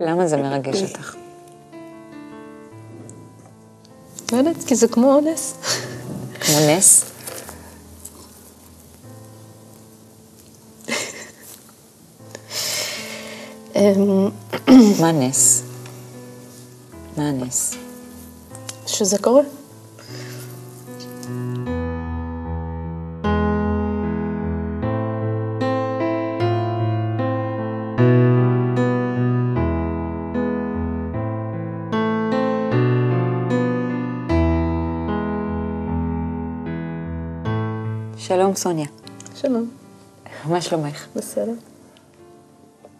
למה זה מרגש אותך? לא יודעת, כי זה כמו נס. כמו נס? אמ, מה נס? מה הנס? שזה קורה. סוניה. שלום, מה שלומך? בסדר.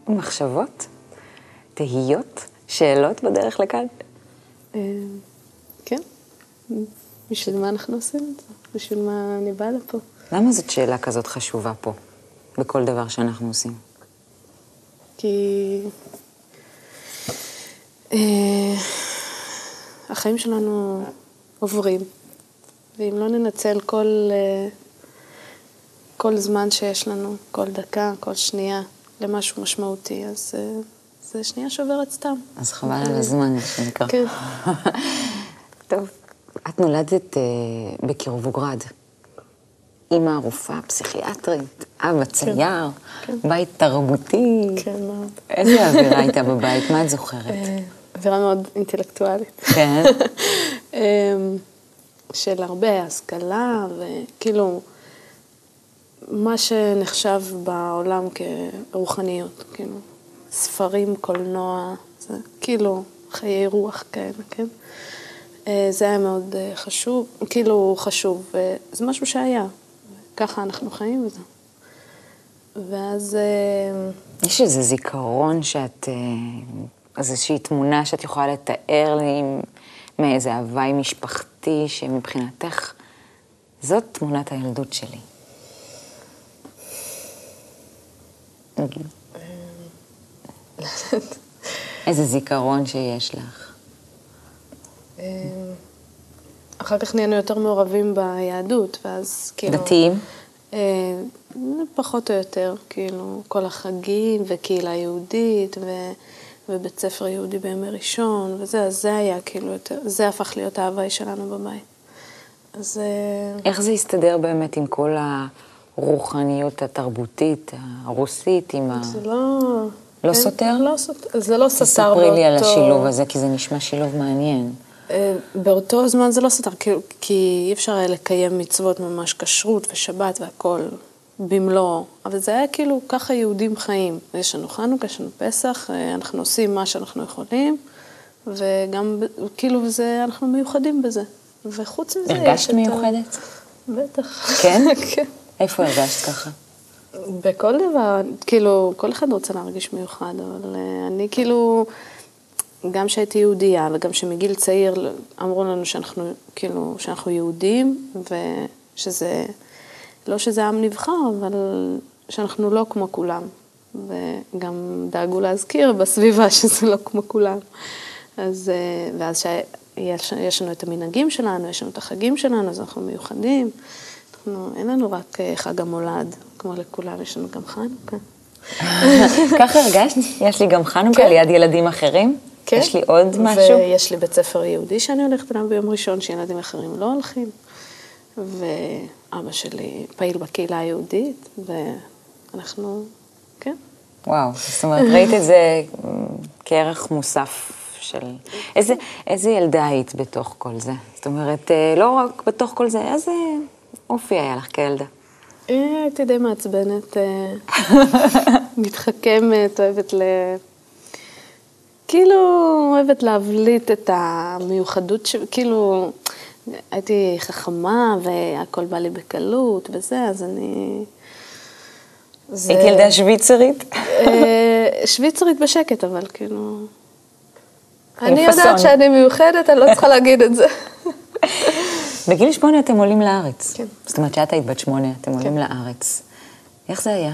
מחשבות? תהיות? שאלות בדרך לכאן? אמ, כן. בשביל מה אנחנו עושים את זה? בשביל מה אני באה לפה? למה זאת שאלה כזאת חשובה פה, בכל דבר שאנחנו עושים? כי אה, החיים שלנו עוברים, ואם לא ננצל כל, אה, כל זמן שיש לנו, כל דקה, כל שנייה, למשהו משמעותי, אז אה, זה שנייה שעוברת סתם. אז חבל על הזמן, מה שנקרא. כן. טוב. את נולדת אה, בקירובוגרד. אימא רופאה, פסיכיאטרית, אבא צייר, כן. בית תרבותי. כן, מאוד. איזה אווירה הייתה בבית? מה את זוכרת? אה, אווירה מאוד אינטלקטואלית. כן? אמ, של הרבה השכלה, וכאילו, מה שנחשב בעולם כרוחניות, כאילו, ספרים, קולנוע, זה כאילו חיי רוח כאלה, כן? אה, זה היה מאוד אה, חשוב, כאילו חשוב, זה משהו שהיה, ככה אנחנו חיים וזה. ואז... אה, יש איזה זיכרון שאת, אה, איזושהי תמונה שאת יכולה לתאר לי מאיזה הוואי משפחתי, שמבחינתך זאת תמונת הילדות שלי. נגיד. איזה זיכרון שיש לך. אה, אחר כך נהיינו יותר מעורבים ביהדות, ואז כאילו... דתיים? אה, פחות או יותר, כאילו, כל החגים וקהילה יהודית ו... ובית ספר יהודי בימי ראשון וזה, אז זה היה כאילו יותר, זה הפך להיות ההוואי שלנו בבית. אז... אה, איך זה הסתדר באמת עם כל הרוחניות התרבותית, הרוסית, עם ה... זה לא... לא כן, סותר? לא סותר, זה לא סותר באותו... תספרי לי על השילוב הזה, כי זה נשמע שילוב מעניין. אה, באותו זמן זה לא סותר, כי, כי אי אפשר היה לקיים מצוות ממש כשרות ושבת והכל במלואו, אבל זה היה כאילו ככה יהודים חיים. יש לנו חנוכה, יש לנו פסח, אה, אנחנו עושים מה שאנחנו יכולים, וגם כאילו זה, אנחנו מיוחדים בזה. וחוץ מזה יש את. הרגשת מיוחדת? בטח. כן? כן. איפה הרגשת ככה? בכל דבר, כאילו, כל אחד רוצה להרגיש מיוחד, אבל אה, אני כאילו, גם כשהייתי יהודייה וגם שמגיל צעיר אמרו לנו שאנחנו, כאילו, שאנחנו יהודים, ושזה, לא שזה עם נבחר, אבל שאנחנו לא כמו כולם. וגם דאגו להזכיר בסביבה שזה לא כמו כולם. אז, אה, ואז שיש, יש לנו את המנהגים שלנו, יש לנו את החגים שלנו, אז אנחנו מיוחדים. אנחנו, אין לנו רק אה, חג המולד, כמו לכולם, יש לנו גם חנוכה. ככה הרגשת? יש לי גם חנוכה כן. ליד ילדים אחרים? כן. יש לי עוד משהו? ויש לי בית ספר יהודי שאני הולכת אליו ביום ראשון, שילדים אחרים לא הולכים. ואבא שלי פעיל בקהילה היהודית, ואנחנו, כן. וואו, זאת אומרת, ראית את זה כערך מוסף של... איזה, איזה ילדה היית בתוך כל זה? זאת אומרת, אה, לא רק בתוך כל זה, איזה אופי היה לך כילדה? אה, הייתי די מעצבנת, אה, מתחכמת, אוהבת ל... כאילו, אוהבת להבליט את המיוחדות, ש... כאילו, הייתי חכמה והכל בא לי בקלות וזה, אז אני... זה... היית ילדה שוויצרית? אה, שוויצרית בשקט, אבל כאילו... אני. יודעת שאני מיוחדת, אני לא צריכה להגיד את זה. בגיל שמונה אתם עולים לארץ. כן. זאת אומרת, שאת היית בת שמונה, אתם עולים לארץ. איך זה היה?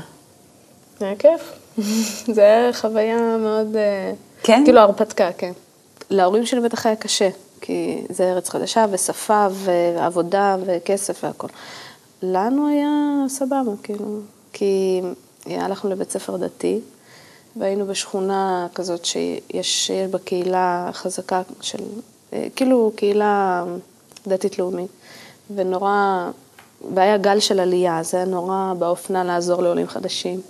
היה כיף. זה היה חוויה מאוד... אה, כן? כאילו הרפתקה, כן. להורים שלי בטח היה קשה, כי זה ארץ חדשה, ושפה, ועבודה, וכסף והכל. לנו היה סבבה, כאילו, כי הלכנו לבית ספר דתי, והיינו בשכונה כזאת שיש בה קהילה חזקה של, אה, כאילו קהילה דתית-לאומית, ונורא, והיה גל של עלייה, זה היה נורא באופנה לעזור לעולים חדשים.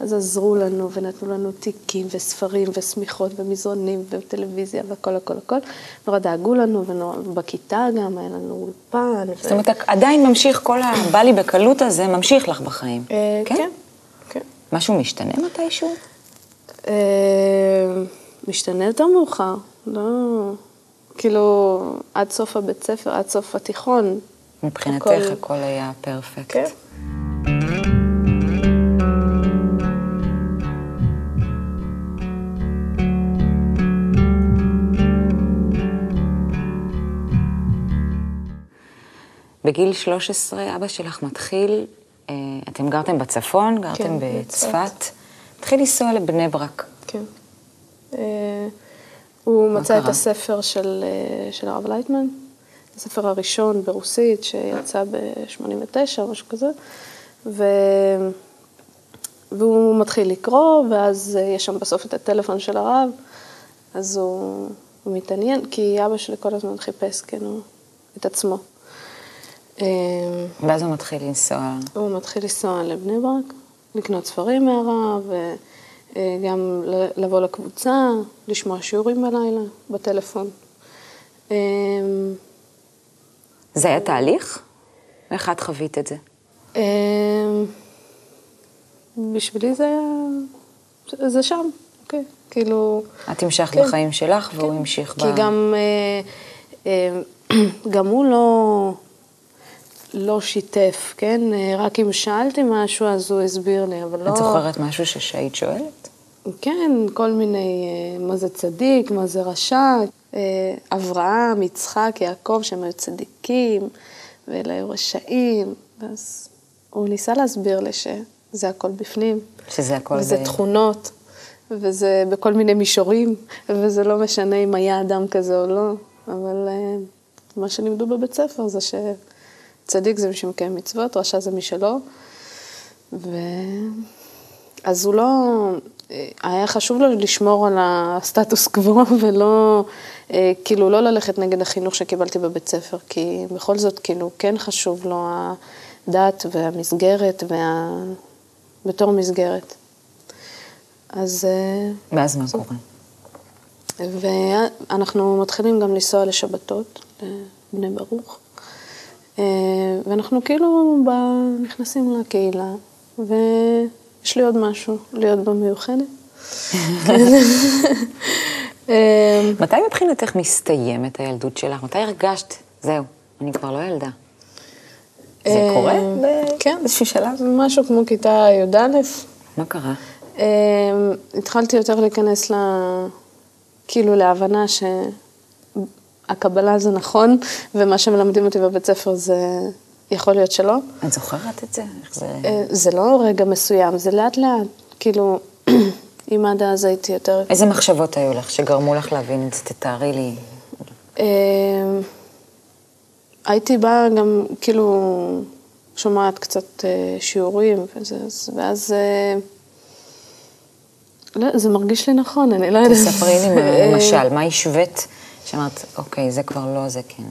אז עזרו לנו ונתנו לנו תיקים וספרים ושמיכות ומזרונים וטלוויזיה והכל הכל הכל. נורא דאגו לנו, ובכיתה גם היה לנו אולפן. זאת אומרת, עדיין ממשיך כל הבא לי בקלות הזה, ממשיך לך בחיים. אה, כן? כן. משהו משתנה מתישהו? אה, משתנה יותר מאוחר, לא... כאילו, עד סוף הבית ספר, עד סוף התיכון. מבחינתך הכל, הכל היה פרפקט. כן. בגיל 13 אבא שלך מתחיל, אה, אתם גרתם בצפון, גרתם כן, בצפת, התחיל לנסוע לבני ברק. כן. אה, הוא מצא קרה? את הספר של, אה, של הרב לייטמן, הספר הראשון ברוסית שיצא ב-89 או משהו כזה, ו... והוא מתחיל לקרוא, ואז יש שם בסוף את הטלפון של הרב, אז הוא, הוא מתעניין, כי אבא שלי כל הזמן חיפש, כן, הוא, את עצמו. אה, ואז הוא מתחיל לנסוע. הוא מתחיל לנסוע לבני ברק, לקנות ספרים מהרב, וגם לבוא לקבוצה, לשמוע שיעורים בלילה, בטלפון. אה, זה היה תהליך? איך את חווית את זה? אה, בשבילי זה היה... זה שם, אוקיי. כאילו... את המשכת כן, בחיים שלך והוא כן. המשיך כי ב... כי גם, גם הוא לא... לא שיתף, כן? רק אם שאלתי משהו, אז הוא הסביר לי, אבל לא... את זוכרת משהו שהיית שואלת? כן, כל מיני, אה, מה זה צדיק, מה זה רשע, אה, אברהם, יצחק, יעקב, שהם היו צדיקים, ואלה היו רשעים, ואז הוא ניסה להסביר לי שזה הכל בפנים. שזה הכל... וזה ב... תכונות, וזה בכל מיני מישורים, וזה לא משנה אם היה אדם כזה או לא, אבל אה, מה שלימדו בבית ספר זה ש... צדיק זה מי שמקיים מצוות, רשע זה מי שלא. ו... אז הוא לא, היה חשוב לו לשמור על הסטטוס קוו ולא, אה, כאילו לא ללכת נגד החינוך שקיבלתי בבית ספר, כי בכל זאת, כאילו, כן חשוב לו הדת והמסגרת, וה... בתור מסגרת. אז... אה, ואז מה קורה? ואנחנו מתחילים גם לנסוע לשבתות, לבני ברוך. אה, ואנחנו כאילו נכנסים לקהילה, ויש לי עוד משהו, להיות במיוחדת. אה, מתי מבחינתך מסתיימת הילדות שלך? מתי הרגשת, זהו, אני כבר לא ילדה? זה אה, קורה? כן. באיזשהו שלב? משהו כמו כיתה י"א. מה קרה? התחלתי יותר להיכנס ל... כאילו להבנה ש... הקבלה זה נכון, ומה שמלמדים אותי בבית ספר זה יכול להיות שלא. את זוכרת את זה? איך זה... אה, זה לא רגע מסוים, זה לאט לאט. כאילו, אם עד אז הייתי יותר... איזה מחשבות היו לך שגרמו לך להבין את זה? תתארי לי. אה, הייתי באה גם, כאילו, שומעת קצת אה, שיעורים וזה, ואז... לא, זה מרגיש לי נכון, אני לא יודעת. תספרי לי למשל, מה השווית שאמרת, אוקיי, זה כבר לא, זה כן.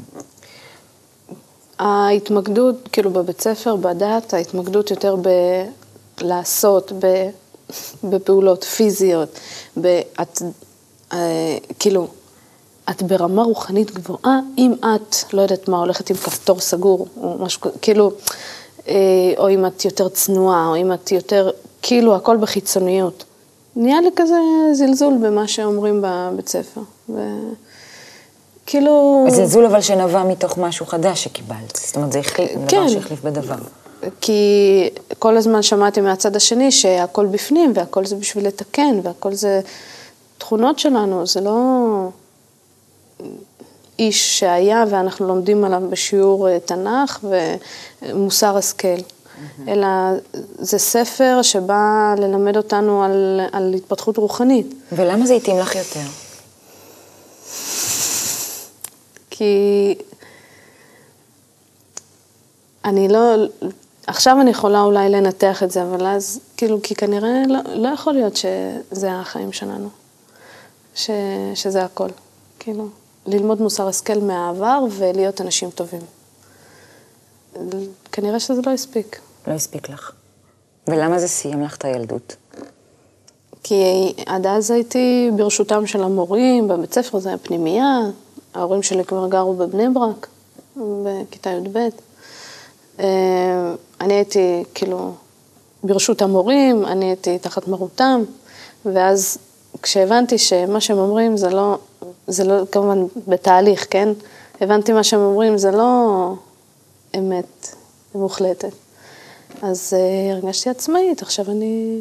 ההתמקדות, כאילו בבית ספר, בדת, ההתמקדות יותר בלעשות, ב, בפעולות פיזיות, באת, אה, כאילו, את ברמה רוחנית גבוהה, אם את, לא יודעת מה, הולכת עם כפתור סגור, או משהו כזה, כאילו, אה, או אם את יותר צנועה, או אם את יותר, כאילו, הכל בחיצוניות. נהיה לי כזה זלזול במה שאומרים בבית ספר. ו... כאילו... זלזול אבל שנבע מתוך משהו חדש שקיבלת. זאת אומרת, זה החליף, כן. דבר שהחליף בדבר. כי כל הזמן שמעתי מהצד השני שהכל בפנים, והכל זה בשביל לתקן, והכל זה תכונות שלנו, זה לא איש שהיה ואנחנו לומדים עליו בשיעור אה, תנ"ך ומוסר השכל, mm-hmm. אלא זה ספר שבא ללמד אותנו על, על התפתחות רוחנית. ולמה זה התאים לך יותר? כי אני לא, עכשיו אני יכולה אולי לנתח את זה, אבל אז, כאילו, כי כנראה לא, לא יכול להיות שזה החיים שלנו, ש, שזה הכל. כאילו, ללמוד מוסר השכל מהעבר ולהיות אנשים טובים. כנראה שזה לא הספיק. לא הספיק לך. ולמה זה סיים לך את הילדות? כי עד אז הייתי ברשותם של המורים, בבית ספר זה היה פנימייה, ההורים שלי כבר גרו בבני ברק, בכיתה י"ב. אה, אני הייתי כאילו ברשות המורים, אני הייתי תחת מרותם, ואז כשהבנתי שמה שהם אומרים זה לא, זה לא, כמובן בתהליך, כן? הבנתי מה שהם אומרים, זה לא אמת מוחלטת. אז uh, הרגשתי עצמאית, עכשיו אני...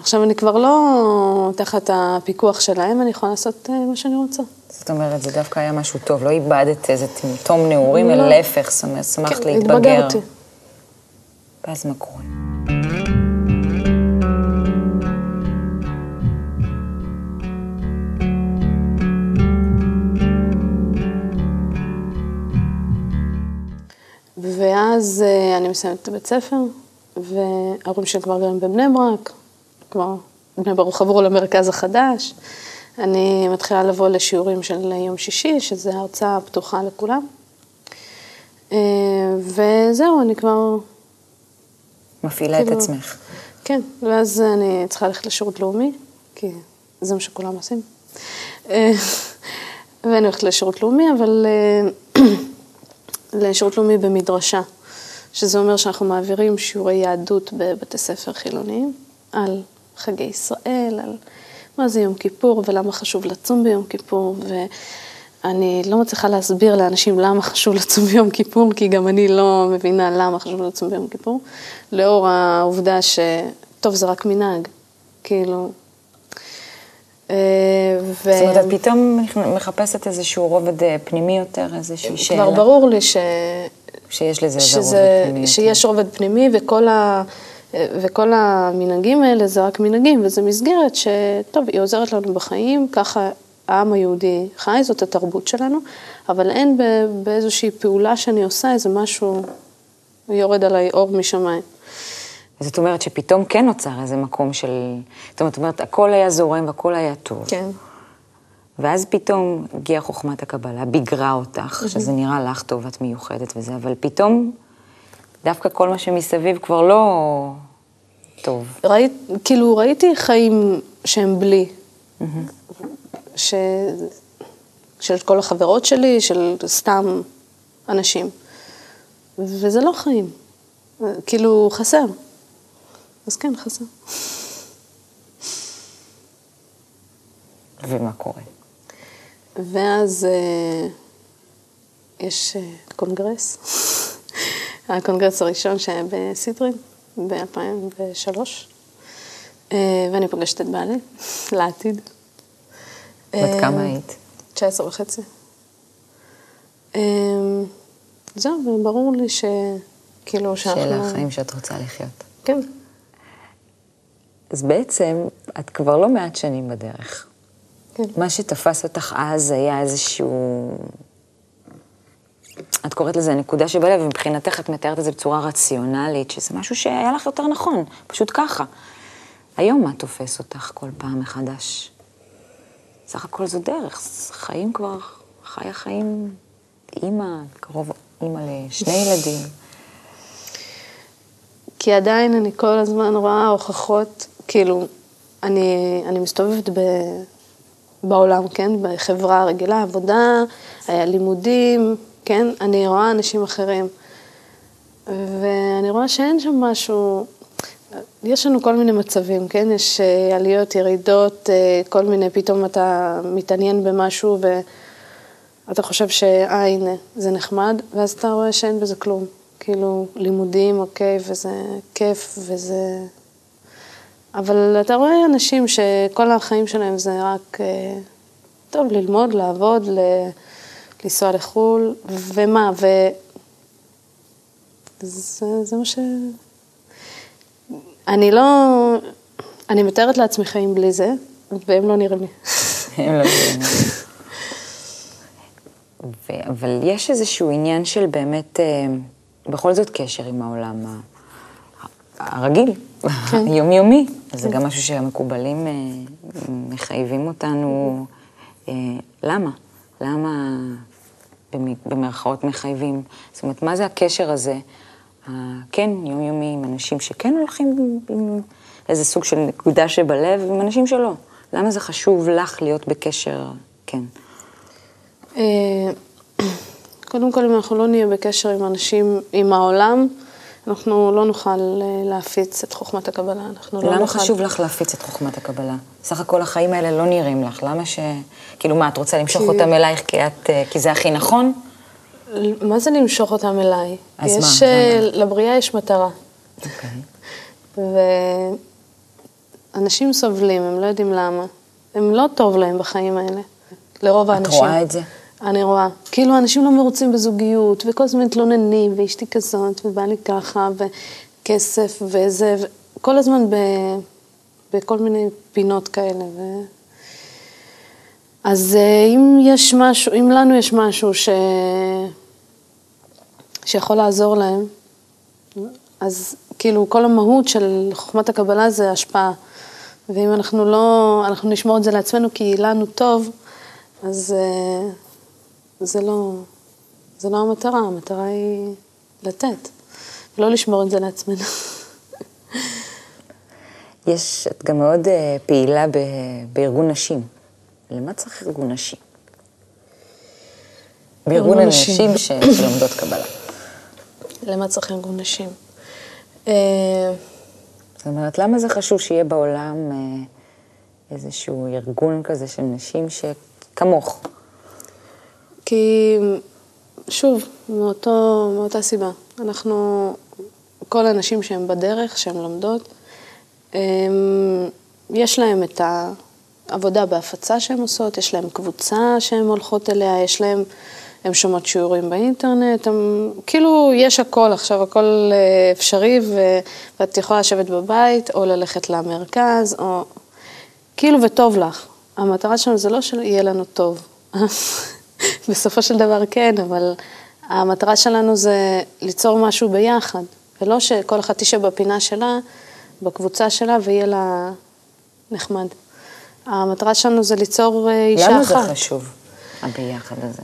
עכשיו אני כבר לא תחת הפיקוח שלהם, אני יכולה לעשות uh, מה שאני רוצה. זאת אומרת, זה דווקא היה משהו טוב, לא איבדת איזה טמטום נעורים, לא. אלא להפך, זאת אומרת, שמחת כן, להתבגר. התבגרתי. ואז מה קורה? ואז אה, אני מסיימת את הבית ספר, וההורים שלי כבר גרים בבני ברק, כבר בני ברק חברו למרכז החדש. אני מתחילה לבוא לשיעורים של יום שישי, שזה הרצאה פתוחה לכולם. אה, וזהו, אני כבר... מפעילה כאילו, את עצמך. כן, ואז אני צריכה ללכת לשירות לאומי, כי זה מה שכולם עושים. אה, ואני הולכת לשירות לאומי, אבל לשירות לאומי במדרשה, שזה אומר שאנחנו מעבירים שיעורי יהדות בבתי ספר חילוניים, על חגי ישראל, על מה זה יום כיפור ולמה חשוב לצום ביום כיפור, ואני לא מצליחה להסביר לאנשים למה חשוב לצום ביום כיפור, כי גם אני לא מבינה למה חשוב לצום ביום כיפור, לאור העובדה ש... טוב, זה רק מנהג, כאילו, אה, ו... זאת אומרת, את פתאום מחפשת איזשהו רובד אה, פנימי יותר, איזושהי שאלה. כבר ברור לי ש... שיש לזה איזה רובד פנימי. שיש רובד פנימי, וכל, ה... וכל המנהגים האלה זה רק מנהגים, וזו מסגרת שטוב, היא עוזרת לנו בחיים, ככה העם היהודי חי, זאת התרבות שלנו, אבל אין באיזושהי פעולה שאני עושה איזה משהו, יורד עליי אור משמיים. זאת אומרת שפתאום כן נוצר איזה מקום של... זאת אומרת, הכל היה זורם והכל היה טוב. כן. ואז פתאום הגיעה חוכמת הקבלה, ביגרה אותך, שזה נראה לך טוב, את מיוחדת וזה, אבל פתאום דווקא כל מה שמסביב כבר לא טוב. ראית, כאילו, ראיתי חיים שהם בלי. ש... של כל החברות שלי, של סתם אנשים. וזה לא חיים. כאילו, חסר. אז כן, חסר. ומה קורה? ואז אה, יש אה, קונגרס, הקונגרס הראשון שהיה בסידרי ב-2003, אה, ואני פוגשת את בעלי לעתיד. בת כמה היית? 19 וחצי. זהו, וברור לי שכאילו שאנחנו... שאלה החיים שאת רוצה לחיות. כן. אז בעצם את כבר לא מעט שנים בדרך. כן. מה שתפס אותך אז היה איזשהו... את קוראת לזה נקודה שבלב, ומבחינתך את מתארת את זה בצורה רציונלית, שזה משהו שהיה לך יותר נכון, פשוט ככה. היום מה תופס אותך כל פעם מחדש? סך הכל זו דרך, חיים כבר, חיה חיים, אימא, קרוב אימא לשני ילדים. כי עדיין אני כל הזמן רואה הוכחות כאילו, אני, אני מסתובבת ב, בעולם, כן? בחברה רגילה, עבודה, לימודים, כן? אני רואה אנשים אחרים. ואני רואה שאין שם משהו, יש לנו כל מיני מצבים, כן? יש אה, עליות, ירידות, אה, כל מיני, פתאום אתה מתעניין במשהו ואתה חושב שאה, הנה, זה נחמד, ואז אתה רואה שאין בזה כלום. כאילו, לימודים, אוקיי, וזה כיף, וזה אבל אתה רואה אנשים שכל החיים שלהם זה רק, אה, טוב, ללמוד, לעבוד, ל... לנסוע לחו"ל, ומה, ו... זה, זה מה ש... אני לא... אני מתארת לעצמי חיים בלי זה, והם לא נראים לי. הם לא נראים לי. אבל יש איזשהו עניין של באמת... אה, בכל זאת קשר עם העולם הרגיל, היומיומי. אז זה גם משהו שהמקובלים אה, מחייבים אותנו. אה, למה? למה במרכאות מחייבים? זאת אומרת, מה זה הקשר הזה, הכן יומיומי, עם אנשים שכן הולכים עם איזה סוג של נקודה שבלב, עם אנשים שלא? למה זה חשוב לך להיות בקשר, כן? אה, קודם כל, אם אנחנו לא נהיה בקשר עם אנשים, עם העולם, אנחנו לא נוכל אה, להפיץ את חוכמת הקבלה. אנחנו לא למה נוכל... חשוב לך להפיץ את חוכמת הקבלה? סך הכל החיים האלה לא נראים לך, למה ש... כאילו, מה, את רוצה למשוך כי- אותם אלייך כי, את, אה, כי זה הכי נכון? מה זה למשוך אותם אליי? אז יש, מה? אה, למה? לבריאה יש מטרה. אוקיי. ואנשים סובלים, הם לא יודעים למה. הם לא טוב להם בחיים האלה, לרוב את האנשים. רואה את זה? אני רואה. כאילו, אנשים לא מרוצים בזוגיות, וכל הזמן מתלוננים, ואשתי כזאת, ובא לי ככה, וכסף, וזה, כל הזמן ב, בכל מיני פינות כאלה. ו... אז אה, אם יש משהו, אם לנו יש משהו ש... שיכול לעזור להם, אז כאילו כל המהות של חוכמת הקבלה זה השפעה. ואם אנחנו לא, אנחנו נשמור את זה לעצמנו כי לנו טוב, אז אה, זה לא, זה לא המטרה, המטרה היא לתת, לא לשמור את זה לעצמנו. יש, את גם מאוד אה, פעילה ב, בארגון נשים. למה צריך ארגון נשים? בארגון ארגון נשים. הנשים שלומדות קבלה. למה צריך ארגון נשים? אה, זאת אומרת, למה זה חשוב שיהיה בעולם אה, איזשהו ארגון כזה של נשים שכמוך? כי, שוב, מאותו, מאותה סיבה. אנחנו, כל הנשים שהן בדרך, שהן לומדות, הם, יש להן את העבודה בהפצה שהן עושות, יש להן קבוצה שהן הולכות אליה, יש להן, הן שומעות שיעורים באינטרנט, הם, כאילו יש הכל עכשיו, הכל אה, אפשרי, ו, ואת יכולה לשבת בבית, או ללכת למרכז, או... כאילו וטוב לך. המטרה שלנו זה לא שיהיה לנו טוב. בסופו של דבר כן, אבל המטרה שלנו זה ליצור משהו ביחד, ולא שכל אחת תשב בפינה שלה, בקבוצה שלה, ויהיה לה נחמד. המטרה שלנו זה ליצור אה, אישה למה אחת. זה חשוב, הביחד הזה?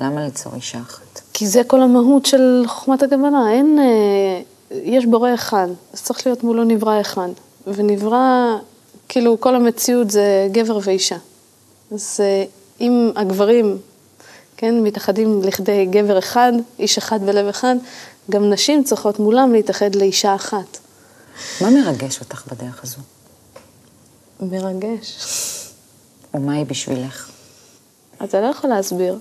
למה ליצור אישה אחת? כי זה כל המהות של חוכמת הקבלה, אין, אה, יש בורא אחד, אז צריך להיות מולו נברא אחד. ונברא, כאילו כל המציאות זה גבר ואישה. אז אה, אם הגברים, כן, מתאחדים לכדי גבר אחד, איש אחד בלב אחד, גם נשים צריכות מולם להתאחד לאישה אחת. מה מרגש אותך בדרך הזו? מרגש. ומה היא בשבילך? אתה לא יכול להסביר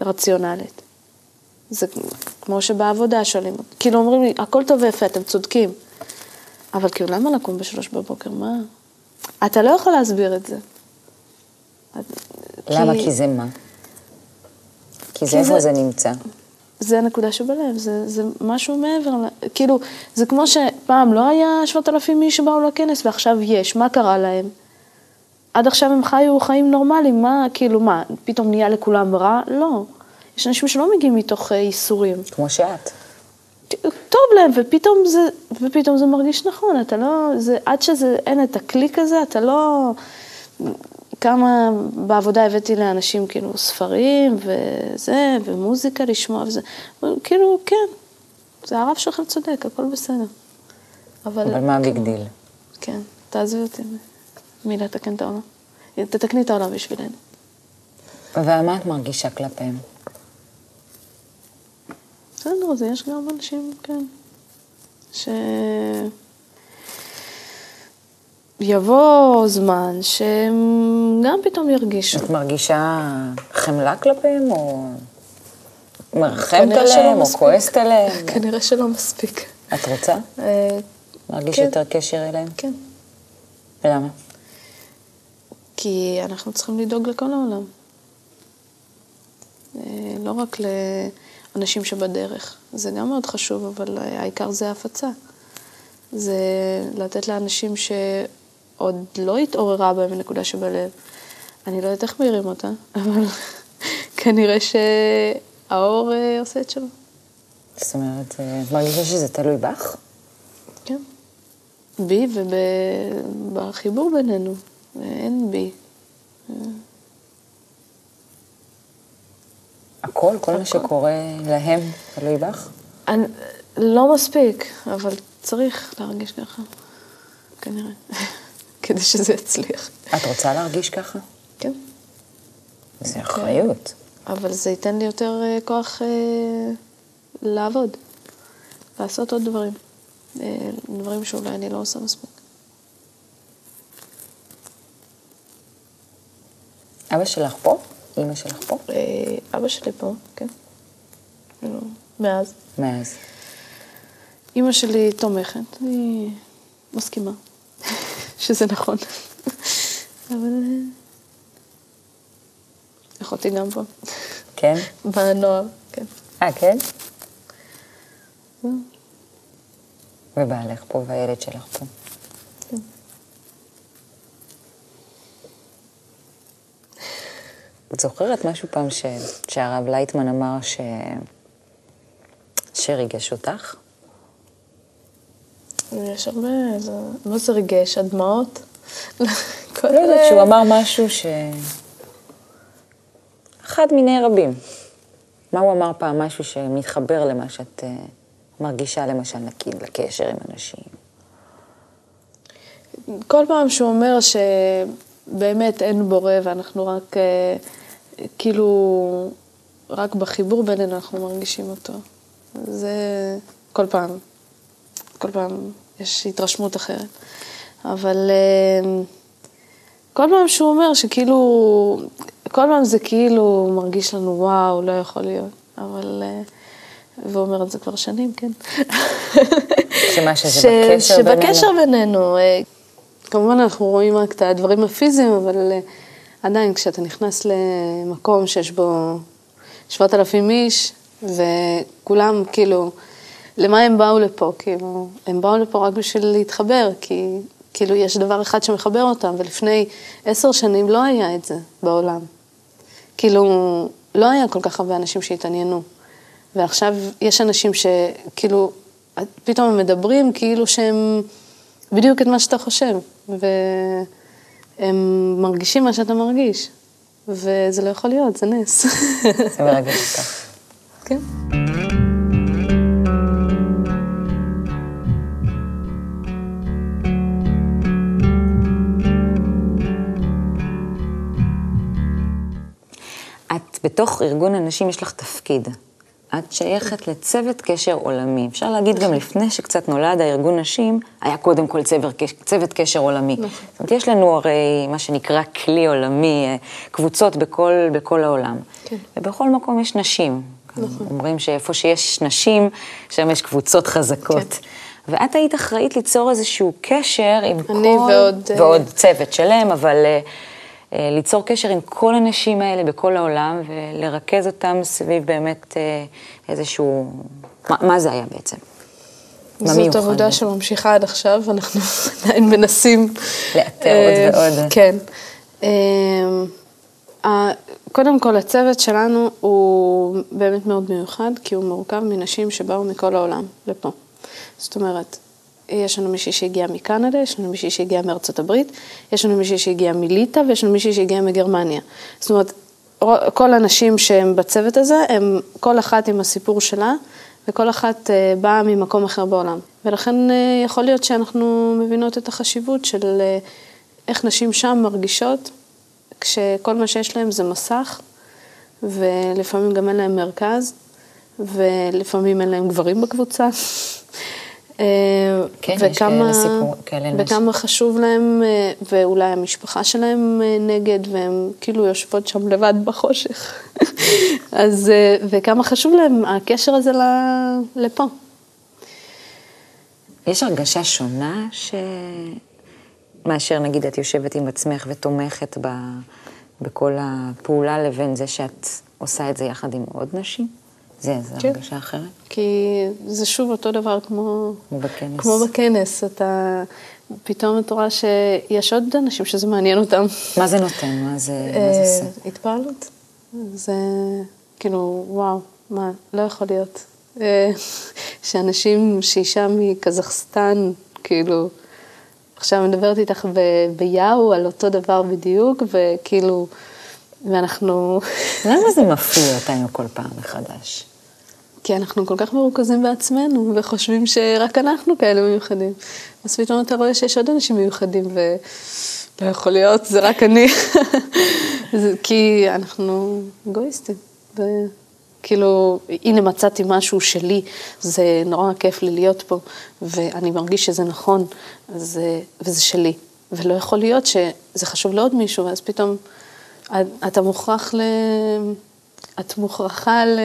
רציונלית. זה כמו שבעבודה שואלים, כאילו אומרים לי, הכל טוב ויפה, אתם צודקים. אבל כאילו, למה לקום בשלוש בבוקר? מה? אתה לא יכול להסביר את זה. למה? כי זה מה? כי זה איפה זה- נמצא. זה הנקודה שבלב, זה, זה משהו מעבר, כאילו, זה כמו שפעם לא היה שבעת אלפים איש שבאו לכנס ועכשיו יש, מה קרה להם? עד עכשיו הם חיו חיים נורמליים, מה, כאילו, מה, פתאום נהיה לכולם רע? לא. יש אנשים שלא מגיעים מתוך אה, ייסורים. כמו שאת. טוב להם, ופתאום זה, ופתאום זה מרגיש נכון, אתה לא, זה, עד שזה, אין את הקליק הזה, אתה לא, כמה בעבודה הבאתי לאנשים כאילו ספרים וזה, ומוזיקה לשמוע וזה, כאילו, כן, זה הרב שלך צודק, הכל בסדר. אבל, אבל מה ה big deal? כן, תעזבי אותי מי לתקן את העולם. תתקני את העולם בשבילנו. ומה את מרגישה כלפיהם? בסדר, אז יש גם אנשים, כן, ש... יבוא זמן שהם גם פתאום ירגישו. את מרגישה חמלה כלפיהם, או מרחמת עליהם, או מספיק. כועסת עליהם? כנראה שלא מספיק. את רוצה אה, להרגיש כן. יותר קשר אליהם? כן, ולמה? כי אנחנו צריכים לדאוג לכל העולם. אה, לא רק לאנשים שבדרך, זה גם מאוד חשוב, אבל העיקר זה ההפצה. זה לתת לאנשים שעוד לא התעוררה בהם הנקודה שבלב. אני לא יודעת איך מעירים אותה, אבל כנראה שהאור אה, עושה את שלו. זאת אומרת, אה, את מרגישה שזה תלוי בך? כן. בי ובחיבור בינינו. אין בי. הכל? כל מה שקורה להם תלוי בך? אני, לא מספיק, אבל צריך להרגיש ככה, כנראה, כדי שזה יצליח. את רוצה להרגיש ככה? כן. זה אחריות. אבל זה ייתן לי יותר אה, כוח אה, לעבוד, לעשות עוד דברים. אה, דברים שאולי אני לא עושה מספיק. אבא שלך פה? אימא שלך פה? אה, אבא שלי פה, כן. כאילו, מאז. מאז. אימא שלי תומכת, היא מסכימה שזה נכון. אבל אה, אחותי גם פה, כן? בנוער, כן. אה, כן? זהו. ובעלך פה והילד שלך פה. כן. את זוכרת משהו פעם ש... שהרב לייטמן אמר ש... שריגש אותך? יש הרבה, זה... מה זה ריגש? הדמעות? כל לא יודעת, שהוא אמר משהו ש... אחד מיני רבים. מה הוא אמר פעם? משהו שמתחבר למה שאת אה, מרגישה, למשל, נגיד, לקשר עם אנשים. כל פעם שהוא אומר שבאמת אין בורא ואנחנו רק, אה, כאילו, רק בחיבור בינינו אנחנו מרגישים אותו. זה כל פעם, כל פעם יש התרשמות אחרת. אבל אה, כל פעם שהוא אומר שכאילו, כל פעם זה כאילו מרגיש לנו, וואו, לא יכול להיות. אבל, אה, והוא אומר את זה כבר שנים, כן. שמה שזה ש- בקשר בינינו. שבקשר בינינו, אה, כמובן אנחנו רואים רק את הדברים הפיזיים, אבל עדיין כשאתה נכנס למקום שיש בו 7,000 איש, וכולם כאילו, למה הם באו לפה? כאילו, הם באו לפה רק בשביל להתחבר, כי כאילו יש דבר אחד שמחבר אותם, ולפני עשר שנים לא היה את זה בעולם. כאילו, לא היה כל כך הרבה אנשים שהתעניינו. ועכשיו יש אנשים שכאילו, פתאום הם מדברים כאילו שהם בדיוק את מה שאתה חושב, והם מרגישים מה שאתה מרגיש, וזה לא יכול להיות, זה נס. זה מרגש אותך. כן. בתוך ארגון הנשים, יש לך תפקיד. את שייכת לצוות קשר עולמי. אפשר להגיד גם לפני שקצת נולד הארגון נשים, היה קודם כל צוות, צוות קשר עולמי. זאת אומרת, יש לנו הרי מה שנקרא כלי עולמי, אה, קבוצות בכל, בכל העולם. כן. ובכל מקום יש נשים. אומרים שאיפה שיש נשים, שם יש קבוצות חזקות. כן. ואת היית אחראית ליצור איזשהו קשר עם כל... אני ועוד, אה, ועוד צוות שלם, אבל אה, ליצור קשר עם כל הנשים האלה בכל העולם ולרכז אותם סביב באמת אה, איזשהו... מה, מה זה היה בעצם? זאת עבודה בזה? שממשיכה עד עכשיו, אנחנו עדיין מנסים... לאתר אה, עוד ועוד. כן. אה, קודם כל, הצוות שלנו הוא באמת מאוד מיוחד, כי הוא מורכב מנשים שבאו מכל העולם לפה. זאת אומרת, יש לנו מישהי שהגיעה מקנדה, יש לנו מישהי שהגיעה מארצות הברית, יש לנו מישהי שהגיעה מליטא ויש לנו מישהי שהגיעה מגרמניה. זאת אומרת, כל הנשים שהן בצוות הזה, הן כל אחת עם הסיפור שלה, וכל אחת אה, באה ממקום אחר בעולם. ולכן אה, יכול להיות שאנחנו מבינות את החשיבות של אה, איך נשים שם מרגישות, כשכל מה שיש להם זה מסך, ולפעמים גם אין להם מרכז, ולפעמים אין להם גברים בקבוצה. אה, כן, יש כאלה סיפור- כאלה. וכמה חשוב להם, אה, ואולי המשפחה שלהם אה, נגד, והן כאילו יושבות שם לבד בחושך. אז, וכמה חשוב להם הקשר הזה ל- לפה. יש הרגשה שונה ש... מאשר נגיד את יושבת עם עצמך ותומכת ב... בכל הפעולה לבין זה שאת עושה את זה יחד עם עוד נשים? זה, זה כן. הרגשה אחרת? כי זה שוב אותו דבר כמו, כמו בכנס. כמו בכנס, אתה פתאום אתה רואה שיש עוד אנשים שזה מעניין אותם. מה זה נותן? מה זה, מה זה עושה? אה, התפעלות. זה כאילו, וואו, מה, לא יכול להיות. אה, שאנשים, שאישה מקזחסטן, כאילו, עכשיו מדברת איתך ב- ביאו על אותו דבר בדיוק, וכאילו, ואנחנו, למה זה מפליא אותנו כל פעם מחדש? כי אנחנו כל כך מרוכזים בעצמנו, וחושבים שרק אנחנו כאלה מיוחדים. אז פתאום אתה רואה שיש עוד אנשים מיוחדים, ולא יכול להיות, זה רק אני. כי אנחנו אגואיסטים. וכאילו, הנה מצאתי משהו שלי, זה נורא כיף לי להיות פה, ואני מרגיש שזה נכון, אז, וזה שלי. ולא יכול להיות שזה חשוב לעוד מישהו, ואז פתאום אתה מוכרח ל... את מוכרחה ל...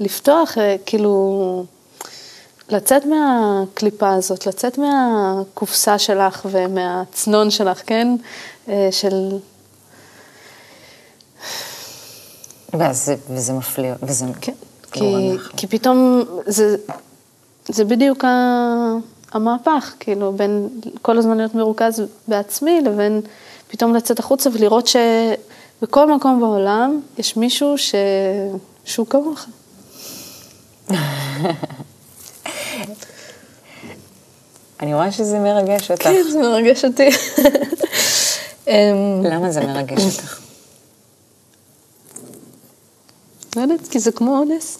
לפתוח, אה, כאילו, לצאת מהקליפה הזאת, לצאת מהקופסה שלך ומהצנון שלך, כן? אה, של... וזה, וזה מפליא, וזה כן, כי, כי פתאום זה, זה בדיוק המהפך, כאילו, בין כל הזמן להיות מרוכז בעצמי לבין פתאום לצאת החוצה ולראות שבכל מקום בעולם יש מישהו ש... שהוא כמוך. אני רואה שזה מרגש אותך. כן, זה מרגש אותי. אמ, למה זה מרגש אותך? לא יודעת, כי זה כמו נס.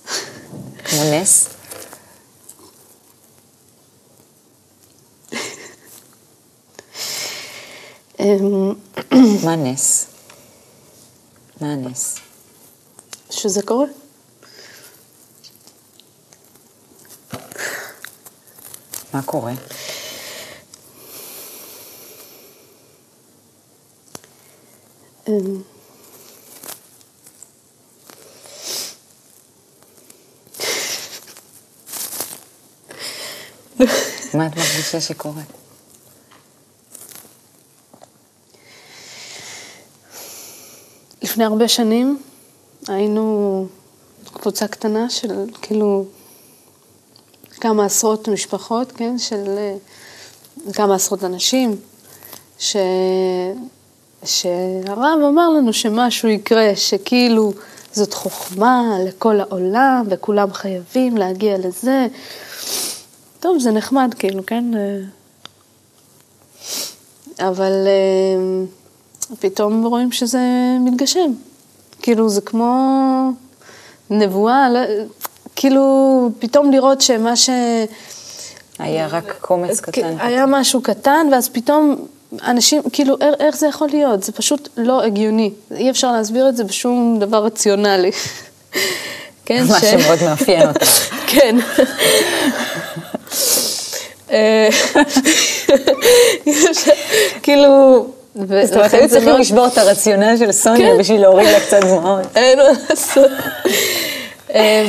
כמו נס? מה נס? מה הנס? שזה קורה. מה קורה? אמ. מה את מרגישה שקורה? לפני הרבה שנים היינו קבוצה קטנה של כאילו כמה עשרות משפחות, כן, של כמה עשרות אנשים, ש... שהרב אמר לנו שמשהו יקרה, שכאילו זאת חוכמה לכל העולם וכולם חייבים להגיע לזה. טוב, זה נחמד, כאילו, כן? אבל אה, פתאום רואים שזה מתגשם. כאילו, זה כמו נבואה, לא, כאילו, פתאום לראות שמה ש... היה רק קומץ קטן. היה משהו קטן, ואז פתאום אנשים, כאילו, איך זה יכול להיות? זה פשוט לא הגיוני. אי אפשר להסביר את זה בשום דבר רציונלי. כן, מה ש... שמאוד מאפיין אותך. כן. אה, זאת אומרת, היו צריכים לשבור את הרציונל של סוניה כן. בשביל להוריד לה קצת דמעות. אין מה לעשות. אה,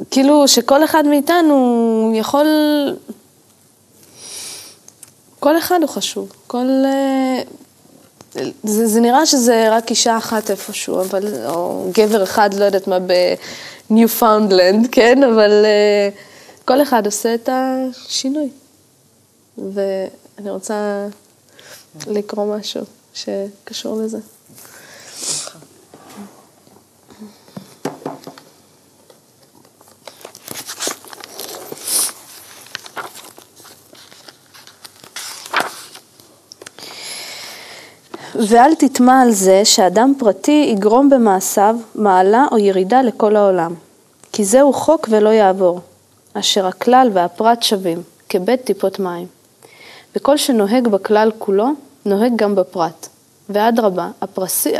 וכאילו שכל אחד מאיתנו יכול... כל אחד הוא חשוב. כל... אה, זה, זה נראה שזה רק אישה אחת איפשהו, אבל... או גבר אחד, לא יודעת מה, בניו-פאונדלנד, כן? אבל אה, כל אחד עושה את השינוי. ואני רוצה לקרוא משהו שקשור לזה. ואל תתמה על זה שאדם פרטי יגרום במעשיו מעלה או ירידה לכל העולם, כי זהו חוק ולא יעבור, אשר הכלל והפרט שווים, כבית טיפות מים. וכל שנוהג בכלל כולו, נוהג גם בפרט. ואדרבה,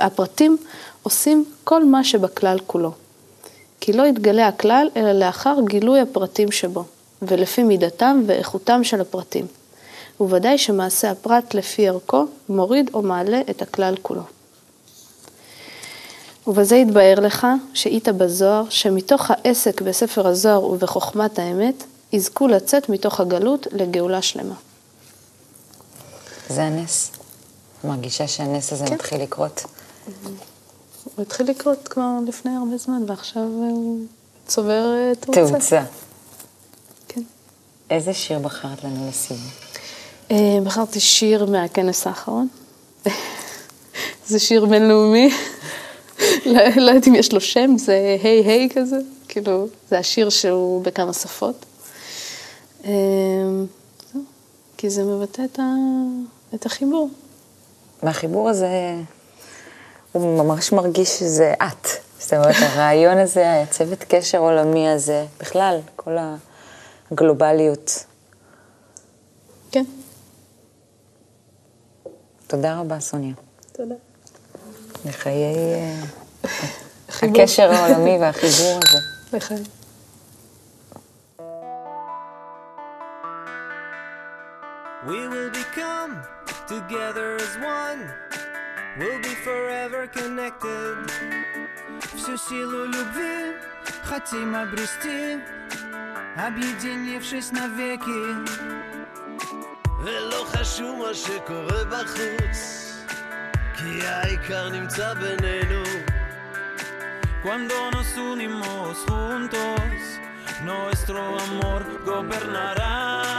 הפרטים עושים כל מה שבכלל כולו. כי לא יתגלה הכלל, אלא לאחר גילוי הפרטים שבו, ולפי מידתם ואיכותם של הפרטים. וודאי שמעשה הפרט לפי ערכו מוריד או מעלה את הכלל כולו. ובזה יתבהר לך, שאית בזוהר, שמתוך העסק בספר הזוהר ובחוכמת האמת, יזכו לצאת מתוך הגלות לגאולה שלמה. זה הנס. מרגישה שהנס הזה כן. מתחיל לקרות. הוא התחיל לקרות כבר לפני הרבה זמן, ועכשיו הוא צובר אה, תאוצה. תאוצה. כן. איזה שיר בחרת לנו לסיום? אה, בחרתי שיר מהכנס האחרון. זה שיר בינלאומי, לא לא יודעת אם יש לו שם, זה היי היי כזה, כאילו, זה השיר שהוא בכמה שפות. זהו, כי זה מבטא את, ה... את החיבור. והחיבור הזה, הוא ממש מרגיש שזה את. זאת אומרת, הרעיון הזה, הצוות קשר עולמי הזה, בכלל, כל הגלובליות. כן. תודה רבה, סוניה. תודה. לחיי אה. הקשר העולמי והחיבור הזה. לחיים. We will become together as one. We'll be forever connected. Всю силу любви хотим обрести, объединившись навеки. ולא חשוב מה שקורה בחוץ, כי העיקר נמצא בינינו. Cuando nos unimos juntos, nuestro amor gobernará.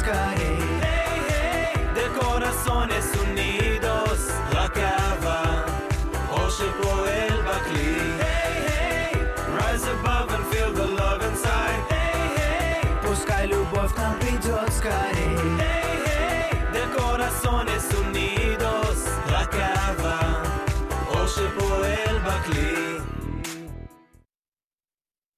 buscaré de corazones unidos.